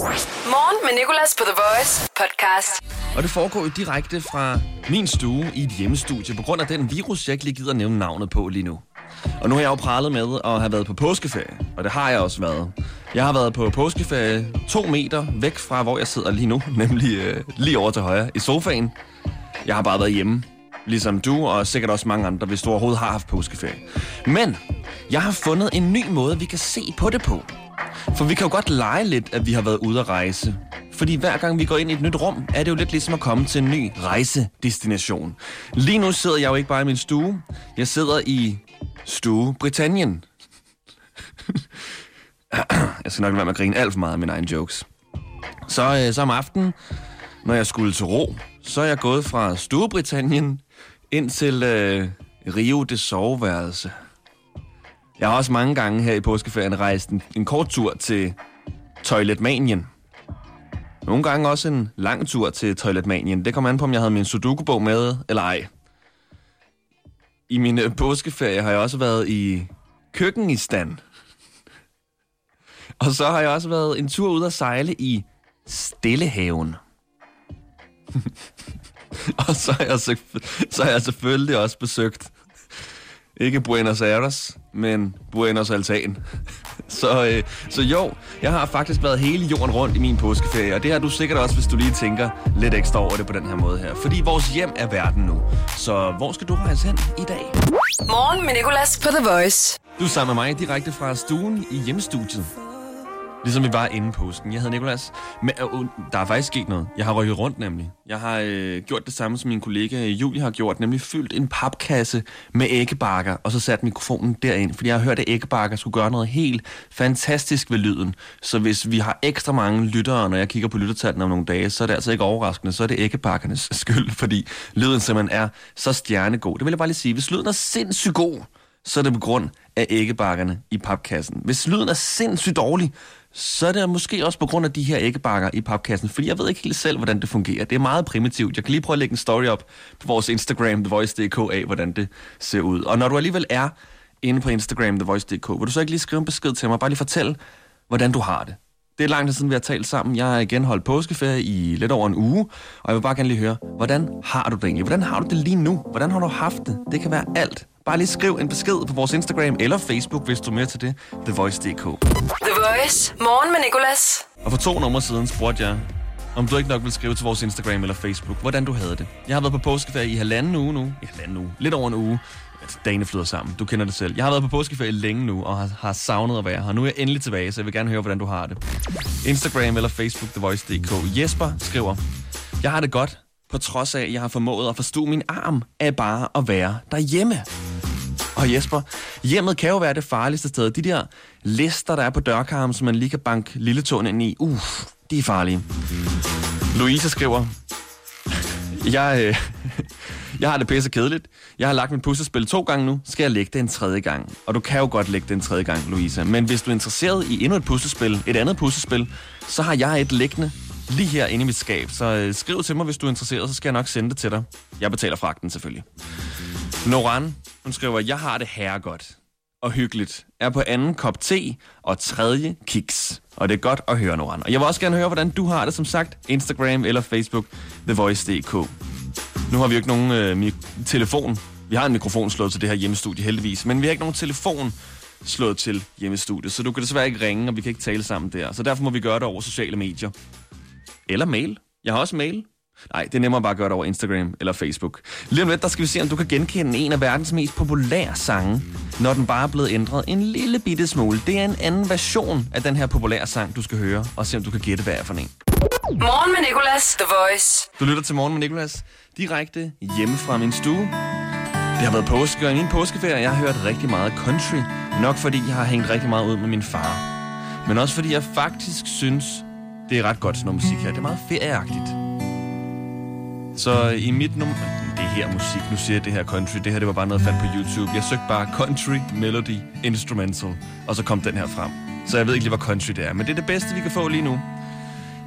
Morgen med Nicolas på The Voice podcast. Og det foregår jo direkte fra min stue i et hjemmestudie, på grund af den virus, jeg ikke lige gider nævne navnet på lige nu. Og nu har jeg jo pralet med at have været på påskeferie, og det har jeg også været. Jeg har været på påskeferie to meter væk fra, hvor jeg sidder lige nu, nemlig øh, lige over til højre i sofaen. Jeg har bare været hjemme, ligesom du og sikkert også mange andre, hvis du overhovedet har haft påskeferie. Men jeg har fundet en ny måde, vi kan se på det på. For vi kan jo godt lege lidt, at vi har været ude at rejse. Fordi hver gang vi går ind i et nyt rum, er det jo lidt ligesom at komme til en ny rejsedestination. Lige nu sidder jeg jo ikke bare i min stue. Jeg sidder i Stue Britannien. jeg skal nok være med at grine alt for meget af mine egne jokes. Så, øh, så om aftenen, når jeg skulle til ro, så er jeg gået fra Storbritannien ind til øh, Rio de Soveværelse. Jeg har også mange gange her i påskeferien rejst en, en kort tur til Toiletmanien. Nogle gange også en lang tur til Toiletmanien. Det kom an på, om jeg havde min Sudoku-bog med eller ej. I min øh, påskeferie har jeg også været i køkkenistan. Og så har jeg også været en tur ud at sejle i Stillehaven. og så har, jeg så har jeg selvfølgelig også besøgt, ikke Buenos Aires, men Buenos Altan. så, øh, så jo, jeg har faktisk været hele jorden rundt i min påskeferie, og det har du sikkert også, hvis du lige tænker lidt ekstra over det på den her måde her. Fordi vores hjem er verden nu. Så hvor skal du rejse hen i dag? Morgen med Nicolas på The Voice. Du er sammen med mig direkte fra stuen i hjemmestudiet. Ligesom vi var inden påsken. Jeg hedder Nikolas. Men øh, der er faktisk sket noget. Jeg har rykket rundt nemlig. Jeg har øh, gjort det samme, som min kollega Julie har gjort, nemlig fyldt en papkasse med æggebakker, og så sat mikrofonen derind. Fordi jeg har hørt, at æggebakker skulle gøre noget helt fantastisk ved lyden. Så hvis vi har ekstra mange lyttere, når jeg kigger på lyttertallene om nogle dage, så er det altså ikke overraskende. Så er det æggebakkernes skyld, fordi lyden simpelthen er så stjernegod. Det vil jeg bare lige sige. Hvis lyden er sindssygt god, så er det på grund af æggebakkerne i papkassen. Hvis lyden er sindssygt dårlig, så er det måske også på grund af de her æggebakker i papkassen, fordi jeg ved ikke helt selv, hvordan det fungerer. Det er meget primitivt. Jeg kan lige prøve at lægge en story op på vores Instagram, TheVoice.dk, af, hvordan det ser ud. Og når du alligevel er inde på Instagram, TheVoice.dk, vil du så ikke lige skrive en besked til mig, bare lige fortælle, hvordan du har det. Det er lang tid siden, vi har talt sammen. Jeg har igen holdt påskeferie i lidt over en uge, og jeg vil bare gerne lige høre, hvordan har du det egentlig? Hvordan har du det lige nu? Hvordan har du haft det? Det kan være alt. Bare lige skriv en besked på vores Instagram eller Facebook, hvis du er med til det. TheVoice.dk The Voice. Morgen med Nicolas. Og for to numre siden spurgte jeg, om du ikke nok vil skrive til vores Instagram eller Facebook, hvordan du havde det. Jeg har været på påskeferie i halvanden uge nu. I halvanden uge. Lidt over en uge. Dagene flyder sammen. Du kender det selv. Jeg har været på påskeferie længe nu, og har, har savnet at være her. Nu er jeg endelig tilbage, så jeg vil gerne høre, hvordan du har det. Instagram eller Facebook, TheVoice.dk. Jesper skriver, jeg har det godt, på trods af, at jeg har formået at forstå min arm af bare at være derhjemme. Og Jesper, hjemmet kan jo være det farligste sted. De der lister, der er på dørkarmen, som man lige kan banke lille tåen ind i, uh, de er farlige. Louise skriver, jeg, øh, jeg har det pisse kedeligt. Jeg har lagt mit puslespil to gange nu. Skal jeg lægge det en tredje gang? Og du kan jo godt lægge det en tredje gang, Louise. Men hvis du er interesseret i endnu et puslespil, et andet puslespil, så har jeg et liggende lige her inde i mit skab. Så øh, skriv til mig, hvis du er interesseret, så skal jeg nok sende det til dig. Jeg betaler fragten selvfølgelig. Noran, hun skriver, jeg har det herre godt og hyggeligt. Er på anden kop te og tredje kiks. Og det er godt at høre, Noran. Og jeg vil også gerne høre, hvordan du har det, som sagt. Instagram eller Facebook, TheVoice.dk. Nu har vi jo ikke nogen øh, telefon. Vi har en mikrofon slået til det her hjemmestudie heldigvis, men vi har ikke nogen telefon slået til hjemmestudiet, så du kan desværre ikke ringe, og vi kan ikke tale sammen der. Så derfor må vi gøre det over sociale medier. Eller mail. Jeg har også mail. Nej, det er nemmere bare at gøre det over Instagram eller Facebook. Lige om lidt, der skal vi se, om du kan genkende en af verdens mest populære sange, når den bare er blevet ændret en lille bitte smule. Det er en anden version af den her populære sang, du skal høre, og se om du kan gætte, hvad er for en. Morgen med Nicolas. The Voice. Du lytter til Morgen med Nicolas, direkte hjemme fra min stue. Det har været påske, og i min påskeferie jeg har hørt rigtig meget country. Nok fordi jeg har hængt rigtig meget ud med min far. Men også fordi jeg faktisk synes, det er ret godt sådan noget musik her. Det er meget ferieagtigt. Så i mit nummer... Det her musik, nu siger jeg det her country. Det her, det var bare noget, jeg fandt på YouTube. Jeg søgte bare country melody instrumental, og så kom den her frem. Så jeg ved ikke lige, hvad country det er, men det er det bedste, vi kan få lige nu.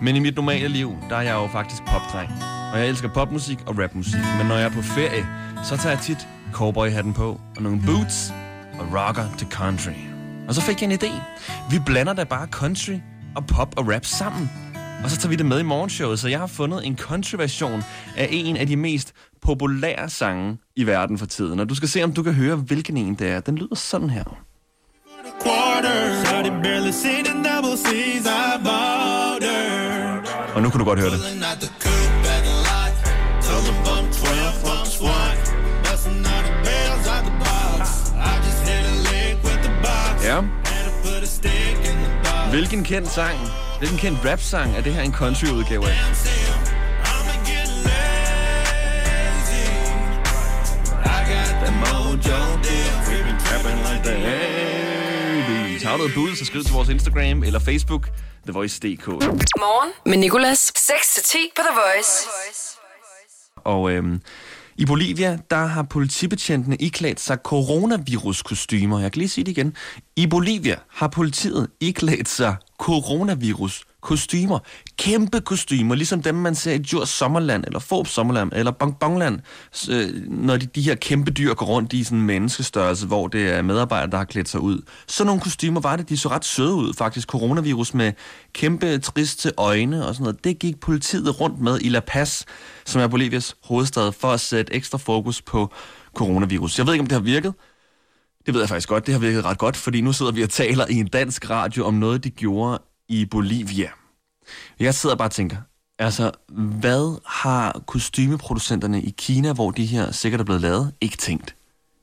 Men i mit normale liv, der er jeg jo faktisk popdreng. Og jeg elsker popmusik og rapmusik. Men når jeg er på ferie, så tager jeg tit cowboyhatten på, og nogle boots, og rocker til country. Og så fik jeg en idé. Vi blander da bare country og pop og rap sammen. Og så tager vi det med i morgenshowet, så jeg har fundet en countryversion af en af de mest populære sange i verden for tiden. Og du skal se, om du kan høre, hvilken en det er. Den lyder sådan her. Og nu kan du godt høre det. Ja. Hvilken kendt sang hvilken kendt rap-sang er det her en country-udgave af? Hey, har du et bud, så skriv til vores Instagram eller Facebook, The Voice.dk. Morgen med Nicolas. 6-10 på The Voice. Og øhm, i Bolivia, der har politibetjentene iklædt sig coronavirus-kostymer. Jeg kan lige sige det igen. I Bolivia har politiet iklædt sig coronavirus kostymer. Kæmpe kostymer, ligesom dem, man ser i Djurs Sommerland, eller Forbes Sommerland, eller Bongbongland, Bangland, øh, når de, de her kæmpe dyr går rundt i sådan en menneskestørrelse, hvor det er medarbejdere, der har klædt sig ud. Så nogle kostymer var det, de så ret søde ud, faktisk. Coronavirus med kæmpe triste øjne og sådan noget. Det gik politiet rundt med i La Paz, som er Bolivias hovedstad, for at sætte ekstra fokus på coronavirus. Jeg ved ikke, om det har virket. Det ved jeg faktisk godt. Det har virket ret godt, fordi nu sidder vi og taler i en dansk radio om noget, de gjorde i Bolivia. Jeg sidder bare og tænker, altså, hvad har kostymeproducenterne i Kina, hvor de her sikkert er blevet lavet, ikke tænkt?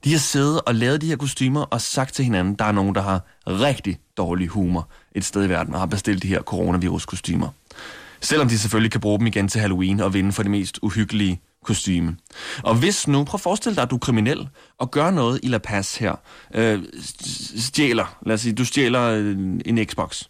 De har siddet og lavet de her kostymer og sagt til hinanden, der er nogen, der har rigtig dårlig humor et sted i verden og har bestilt de her coronavirus-kostymer. Selvom de selvfølgelig kan bruge dem igen til Halloween og vinde for det mest uhyggelige kostyme. Og hvis nu, prøv at forestille dig, at du er kriminel og gør noget i La Paz her. Øh, stjæler, lad os sige, du stjæler øh, en Xbox.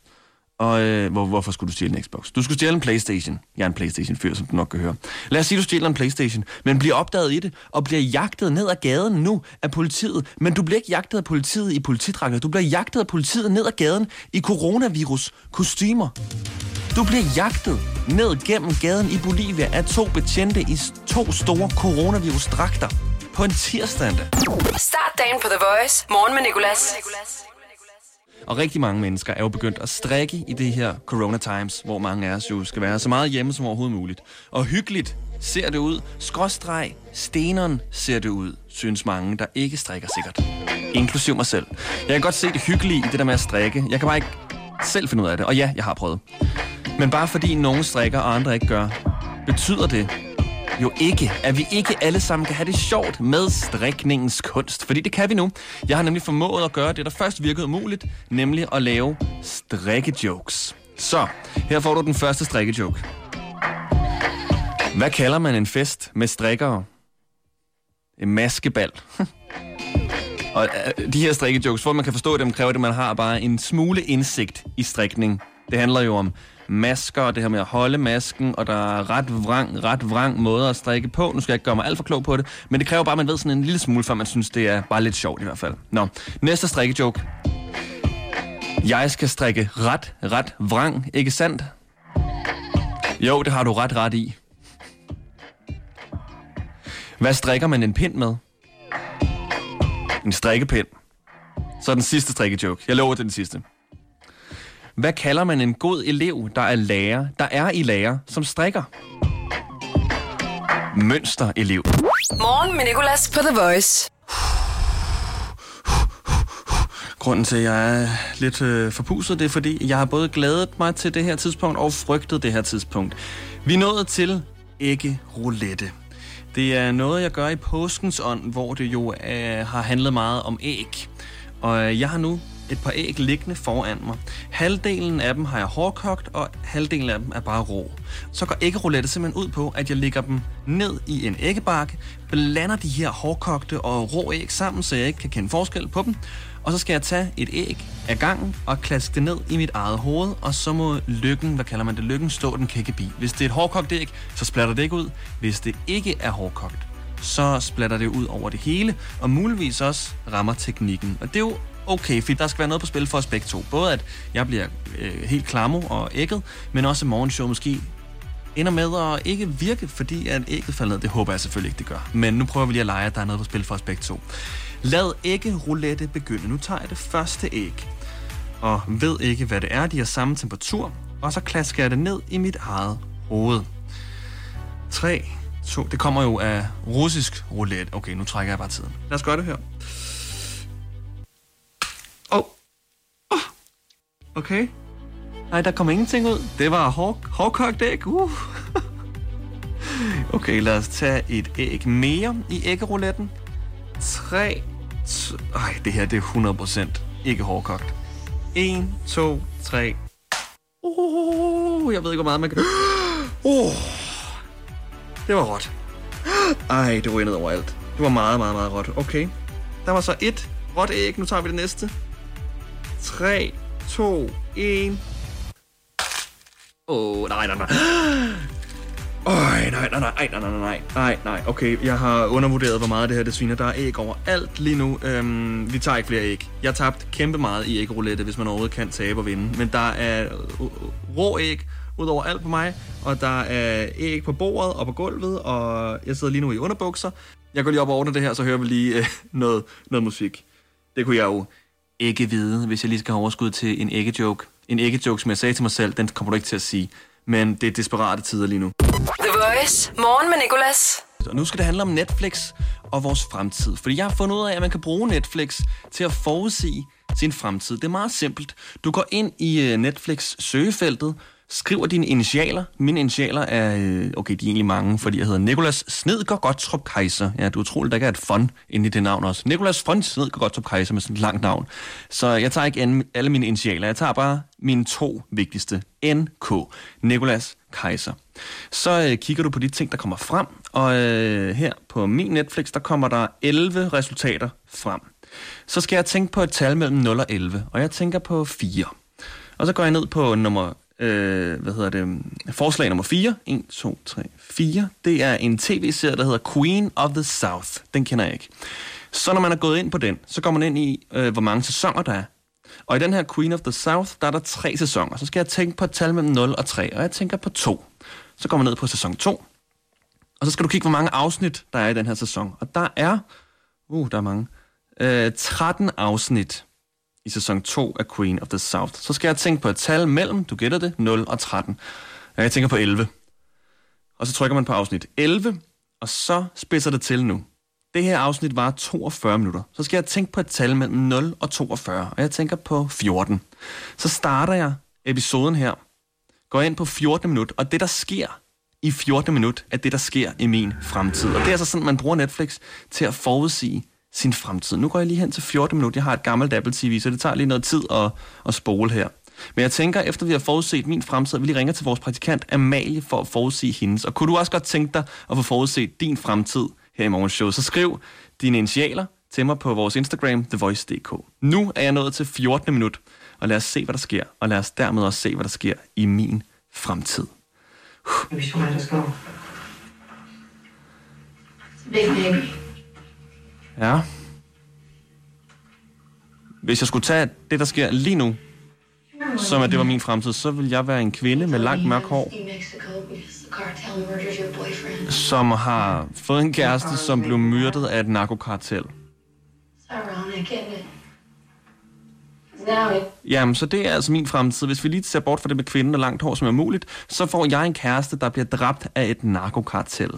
Og øh, hvor, hvorfor skulle du stjæle en Xbox? Du skulle stjæle en Playstation. Jeg er en Playstation-fyr, som du nok kan høre. Lad os sige, du stjæler en Playstation, men bliver opdaget i det, og bliver jagtet ned ad gaden nu af politiet. Men du bliver ikke jagtet af politiet i politidragter. Du bliver jagtet af politiet ned ad gaden i coronavirus-kostymer. Du bliver jagtet ned gennem gaden i Bolivia af to betjente i to store coronavirus-dragter på en tirsdag. Start dagen på The Voice. Morgen med Nicolas. Og rigtig mange mennesker er jo begyndt at strikke i det her corona times, hvor mange af os jo skal være så meget hjemme som overhovedet muligt. Og hyggeligt ser det ud. Skråstreg, steneren ser det ud, synes mange, der ikke strikker sikkert. Inklusiv mig selv. Jeg kan godt se det hyggelige i det der med at strikke. Jeg kan bare ikke selv finde ud af det. Og ja, jeg har prøvet. Men bare fordi nogen strikker og andre ikke gør, betyder det jo ikke, at vi ikke alle sammen kan have det sjovt med strikningens kunst. Fordi det kan vi nu. Jeg har nemlig formået at gøre det, der først virkede umuligt, nemlig at lave strikkejokes. Så, her får du den første strikkejoke. Hvad kalder man en fest med strikkere? En maskebal. Og øh, de her strikkejokes, for at man kan forstå dem, kræver det, at man har bare en smule indsigt i strikning. Det handler jo om masker, og det her med at holde masken, og der er ret vrang, ret vrang måde at strikke på. Nu skal jeg ikke gøre mig alt for klog på det, men det kræver bare, at man ved sådan en lille smule, før man synes, det er bare lidt sjovt i hvert fald. Nå, næste strikkejoke. Jeg skal strikke ret, ret vrang, ikke sandt? Jo, det har du ret, ret i. Hvad strikker man en pind med? En strikkepind. Så den sidste strikkejoke. Jeg lover, det er den sidste. Hvad kalder man en god elev, der er lærer, der er i lærer, som strikker? Mønsterelev. Morgen med Nicolas på The Voice. Grunden til, at jeg er lidt øh, forpustet, det er, fordi jeg har både glædet mig til det her tidspunkt og frygtet det her tidspunkt. Vi er nået til ikke roulette. Det er noget, jeg gør i påskens ånd, hvor det jo øh, har handlet meget om æg. Og øh, jeg har nu et par æg liggende foran mig. Halvdelen af dem har jeg hårdkogt, og halvdelen af dem er bare rå. Så går æggeroulette simpelthen ud på, at jeg lægger dem ned i en æggebakke, blander de her hårdkogte og rå æg sammen, så jeg ikke kan kende forskel på dem. Og så skal jeg tage et æg af gangen og klaske det ned i mit eget hoved, og så må lykken, hvad kalder man det, lykken stå den kække bi. Hvis det er et hårdkogt æg, så splatter det ikke ud. Hvis det ikke er hårdkogt, så splatter det ud over det hele, og muligvis også rammer teknikken. Og det er jo okay, fordi der skal være noget på spil for os begge to. Både at jeg bliver øh, helt klammer og ægget, men også at morgenshow måske ender med at ikke virke, fordi at ægget falder ned. Det håber jeg selvfølgelig ikke, det gør. Men nu prøver vi lige at lege, at der er noget på spil for os begge to. Lad æggeroulette begynde. Nu tager jeg det første æg. og ved ikke, hvad det er. De har samme temperatur, og så klasker jeg det ned i mit eget hoved. 3, 2, det kommer jo af russisk roulette. Okay, nu trækker jeg bare tiden. Lad os gøre det her. Okay. Nej, der kom ingenting ud. Det var hård, hårdkogt æg. Uh. Okay, lad os tage et æg mere i æggerouletten. 3, ej, det her det er 100% ikke hårdkogt. 1, 2, 3. Uh, jeg ved ikke, hvor meget man kan... Uh, det var råt. Ej, det var over alt. Det var meget, meget, meget råt. Okay. Der var så et råt æg. Nu tager vi det næste. 3, 2, 1. Åh, oh, nej, nej, nej. Øj, nej, nej, nej, nej, nej, nej, nej, nej, okay, jeg har undervurderet, hvor meget det her det sviner. Der er æg over alt lige nu. Øhm, vi tager ikke flere æg. Jeg har tabt kæmpe meget i æggeroulette, hvis man overhovedet kan tabe og vinde. Men der er øh, øh, rå æg ud over alt på mig, og der er æg på bordet og på gulvet, og jeg sidder lige nu i underbukser. Jeg går lige op og ordner det her, så hører vi lige øh, noget, noget musik. Det kunne jeg jo ikke vide, hvis jeg lige skal have overskud til en æggejoke. En æggejoke, som jeg sagde til mig selv, den kommer du ikke til at sige. Men det er desperate tider lige nu. The Voice. Morgen med Nicolas. Og nu skal det handle om Netflix og vores fremtid. Fordi jeg har fundet ud af, at man kan bruge Netflix til at forudsige sin fremtid. Det er meget simpelt. Du går ind i øh, Netflix søgefeltet, skriver dine initialer. Mine initialer er, øh, okay, de er egentlig mange, fordi jeg hedder Nikolas Snedgaard Gottrup Kaiser. Ja, du utroligt, der ikke er et fond inde i det navn også. Nikolas Fond Snedgaard Gottrup Kaiser med sådan et langt navn. Så jeg tager ikke alle mine initialer. Jeg tager bare mine to vigtigste. NK. Nikolas Kaiser. Så øh, kigger du på de ting, der kommer frem, og øh, her på min Netflix, der kommer der 11 resultater frem. Så skal jeg tænke på et tal mellem 0 og 11, og jeg tænker på 4. Og så går jeg ned på nummer øh, hvad hedder det, forslag nummer 4. 1, 2, 3, 4. Det er en tv-serie, der hedder Queen of the South. Den kender jeg ikke. Så når man er gået ind på den, så går man ind i, øh, hvor mange sæsoner der er. Og i den her Queen of the South, der er der tre sæsoner. Så skal jeg tænke på et tal mellem 0 og 3, og jeg tænker på 2. Så går man ned på sæson 2. Og så skal du kigge, hvor mange afsnit der er i den her sæson. Og der er, uh, der er mange, øh, 13 afsnit i sæson 2 af Queen of the South. Så skal jeg tænke på et tal mellem, du gætter det, 0 og 13. Og jeg tænker på 11. Og så trykker man på afsnit 11, og så spidser det til nu. Det her afsnit var 42 minutter. Så skal jeg tænke på et tal mellem 0 og 42, og jeg tænker på 14. Så starter jeg episoden her, går ind på 14 minut, og det der sker i 14 minut, er det der sker i min fremtid. Og det er altså sådan, man bruger Netflix til at forudsige sin fremtid. Nu går jeg lige hen til 14 minutter. Jeg har et gammelt Apple TV, så det tager lige noget tid at, at spole her. Men jeg tænker, efter vi har forudset min fremtid, at vi lige ringer til vores praktikant Amalie for at forudsige hendes. Og kunne du også godt tænke dig at få forudset din fremtid her i morgens show, så skriv dine initialer til mig på vores Instagram, thevoice.dk. Nu er jeg nået til 14. minut, og lad os se, hvad der sker, og lad os dermed også se, hvad der sker i min fremtid. Let us go. It's a big maybe. Ja. Hvis jeg skulle tage det, der sker lige nu, som at det var min fremtid, så vil jeg være en kvinde med langt mørk hår, cartel murders your boyfriend. som har fået en kæreste, som blev myrdet af et narkokartel. Now it Jamen, så det er altså min fremtid. Hvis vi lige ser bort fra det med kvinden og langt hår, som er muligt, så får jeg en kæreste, der bliver dræbt af et narkokartel.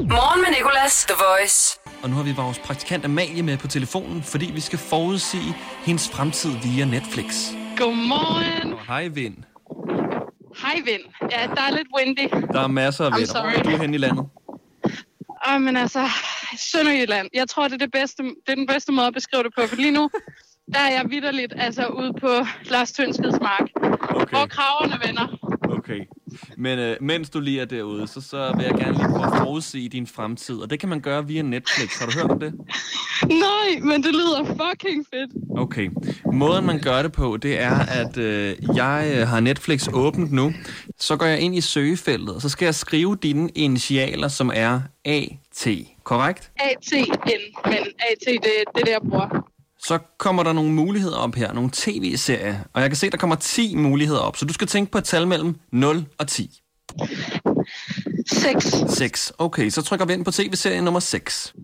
Morgen med Nicolas. The Voice. Og nu har vi vores praktikant Amalie med på telefonen, fordi vi skal forudsige hendes fremtid via Netflix. Godmorgen. Hej, Vind. Hej, Vind. Ja, der er lidt windy. Der er masser af I'm vind. sorry. Du er hen i landet. Åh, men altså, Sønderjylland. Jeg tror, det er, det, bedste, det er den bedste måde at beskrive det på, for lige nu, der er jeg vidderligt altså ude på Lars Tønskeds mark, Okay. hvor kraverne vender. Okay. Men øh, mens du lige er derude, så, så vil jeg gerne lige prøve at forudsige din fremtid. Og det kan man gøre via Netflix. Har du hørt om det? Nej, men det lyder fucking fedt. Okay. Måden man gør det på, det er, at øh, jeg øh, har Netflix åbent nu. Så går jeg ind i søgefeltet, og så skal jeg skrive dine initialer, som er AT. Korrekt? ATN, men AT, det, det er det, jeg bruger. Så kommer der nogle muligheder op her, nogle tv-serier. Og jeg kan se, der kommer 10 muligheder op. Så du skal tænke på et tal mellem 0 og 10. 6. 6. Okay, så trykker vi ind på tv-serie nummer 6.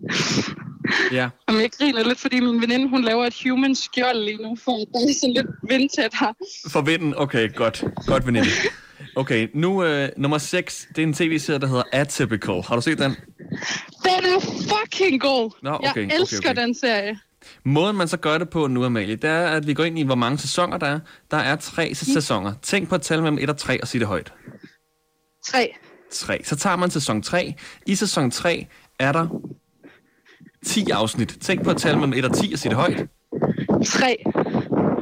Ja. Om jeg griner lidt, fordi min veninde, hun laver et human skjold lige nu, for at der er sådan lidt vindtæt her. For vinden? Okay, godt. Godt, veninde. Okay, nu øh, nummer 6. Det er en tv-serie, der hedder Atypical. Har du set den? Den er fucking god. Nå, okay, jeg okay, elsker okay. den serie. Måden, man så gør det på nu, Amalie, det er, at vi går ind i, hvor mange sæsoner der er. Der er tre sæsoner. Tænk på at tælle mellem 1 og 3 og sige det højt. Tre. 3. Så tager man sæson 3. I sæson 3 er der 10 afsnit. Tænk på at tælle mellem 1 og 10 og sige det højt. Tre.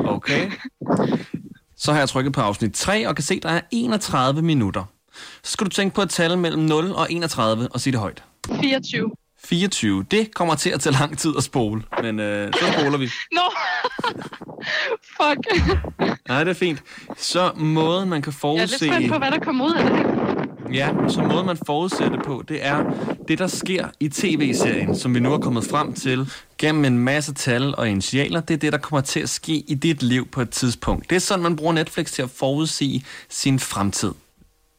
Okay. Så har jeg trykket på afsnit 3 og kan se, at der er 31 minutter. Så skal du tænke på at tælle mellem 0 og 31 og sige det højt. 24. 24. Det kommer til at tage lang tid at spole, men øh, så spoler vi. Nå! Fuck. Nej, det er fint. Så måden, man kan Jeg er forudse... lidt på, hvad der kommer ud af det. Ja, så måden man forudser det på, det er det, der sker i tv-serien, som vi nu er kommet frem til gennem en masse tal og initialer. Det er det, der kommer til at ske i dit liv på et tidspunkt. Det er sådan, man bruger Netflix til at forudsige sin fremtid.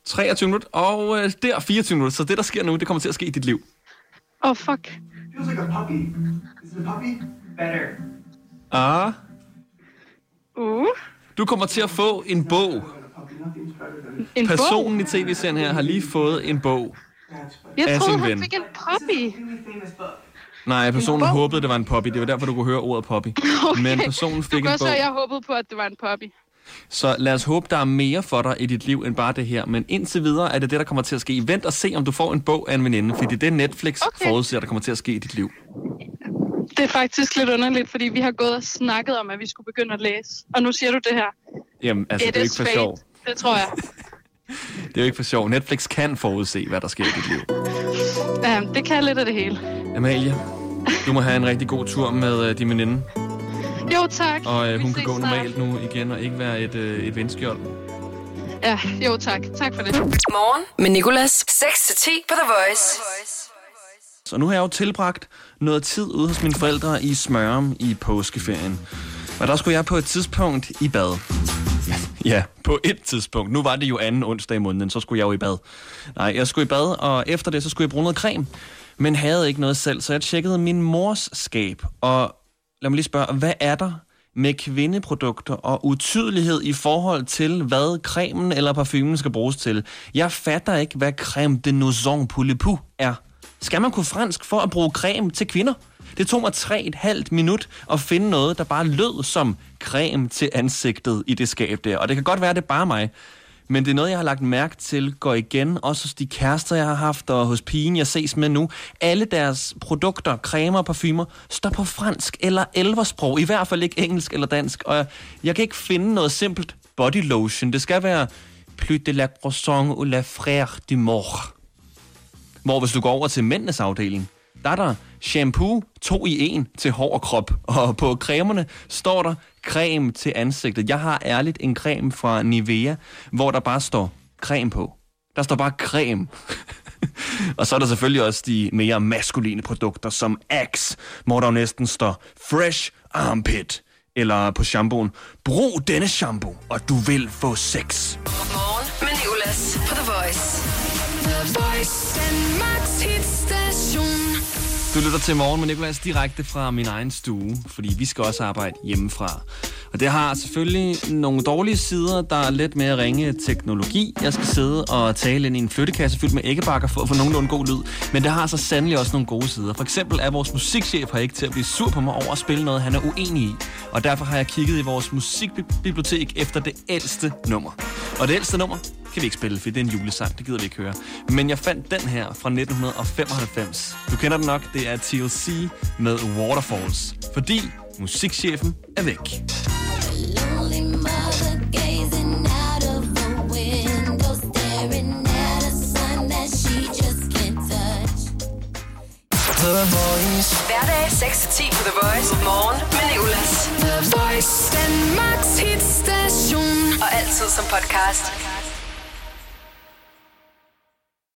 23 minutter, og øh, der 24 minutter. Så det, der sker nu, det kommer til at ske i dit liv. Åh, oh, fuck. Feels like a puppy. Is it a puppy? Better. Ah, Uh. du kommer til at få en bog. En Personen bog? i tv-serien her har lige fået en bog. Jeg af troede, han ven. fik en puppy. Nej, personen håbede, det var en poppy. Det var derfor, du kunne høre ordet poppy. Okay. Men personen Du fik kan en bog. høre, jeg håbede på, at det var en puppy. Så lad os håbe, der er mere for dig i dit liv end bare det her. Men indtil videre er det det, der kommer til at ske. Vent og se, om du får en bog af en veninde, fordi det er Netflix Okay. forudser, der kommer til at ske i dit liv. Det er faktisk lidt underligt, fordi vi har gået og snakket om, at vi skulle begynde at læse. Og nu siger du det her. Jamen, altså, It det er ikke for fate. sjov. Det tror jeg. Det er jo ikke for sjov. Netflix kan forudse, hvad der sker i dit liv. Ja, det kan lidt af det hele. Amalie, du må have en rigtig god tur med uh, din veninde. Jo, tak. Og Vi hun kan gå snart. normalt nu igen og ikke være et, uh, et vindskjold. Ja, jo, tak. Tak for det. Morgen med Nicolas. 6-10 på The Voice. Så nu har jeg jo tilbragt noget tid ude hos mine forældre i Smørum i påskeferien. Og der skulle jeg på et tidspunkt i bad. Ja, på et tidspunkt. Nu var det jo anden onsdag i måneden, så skulle jeg jo i bad. Nej, jeg skulle i bad, og efter det, så skulle jeg bruge noget creme. Men havde ikke noget selv, så jeg tjekkede min mors skab. Og lad mig lige spørge, hvad er der med kvindeprodukter og utydelighed i forhold til, hvad cremen eller parfumen skal bruges til? Jeg fatter ikke, hvad creme de noison pour er. Skal man kunne fransk for at bruge creme til kvinder? Det tog mig tre et halvt minut at finde noget, der bare lød som creme til ansigtet i det skab der. Og det kan godt være, det er bare mig. Men det er noget, jeg har lagt mærke til går igen, også hos de kærester, jeg har haft, og hos pigen, jeg ses med nu. Alle deres produkter, cremer og parfumer, står på fransk eller elversprog, i hvert fald ikke engelsk eller dansk. Og jeg, jeg kan ikke finde noget simpelt body lotion. Det skal være plus de la croissant ou la frère du mort. Hvor hvis du går over til mændenes afdeling, der er der shampoo, 2 i 1 til hår og krop. Og på cremerne står der creme til ansigtet. Jeg har ærligt en creme fra Nivea, hvor der bare står creme på. Der står bare creme. og så er der selvfølgelig også de mere maskuline produkter, som Axe, hvor der jo næsten står fresh armpit. Eller på shampooen, brug denne shampoo, og du vil få sex. Morgen med Nicolas på The Voice. The Voice. Danmarks hitstation. Du lytter til Morgen med Nicolas direkte fra min egen stue, fordi vi skal også arbejde hjemmefra. Og det har selvfølgelig nogle dårlige sider, der er lidt at ringe teknologi. Jeg skal sidde og tale ind i en flyttekasse fyldt med æggebakker for at få nogenlunde god lyd. Men det har så sandelig også nogle gode sider. For eksempel er vores musikchef her ikke til at blive sur på mig over at spille noget, han er uenig i. Og derfor har jeg kigget i vores musikbibliotek efter det ældste nummer. Og det ældste nummer kan vi ikke spille, for det er en julesang, det gider vi ikke høre. Men jeg fandt den her fra 1995. Du kender den nok, det er TLC med Waterfalls. Fordi musikchefen er væk. Lonely mother gazing out of the window, staring at a sun that she just can't touch. Hverdag 6-10 på The Voice. Morgen med Nicolas. The Voice. Danmarks hitstation. Og altid som podcast.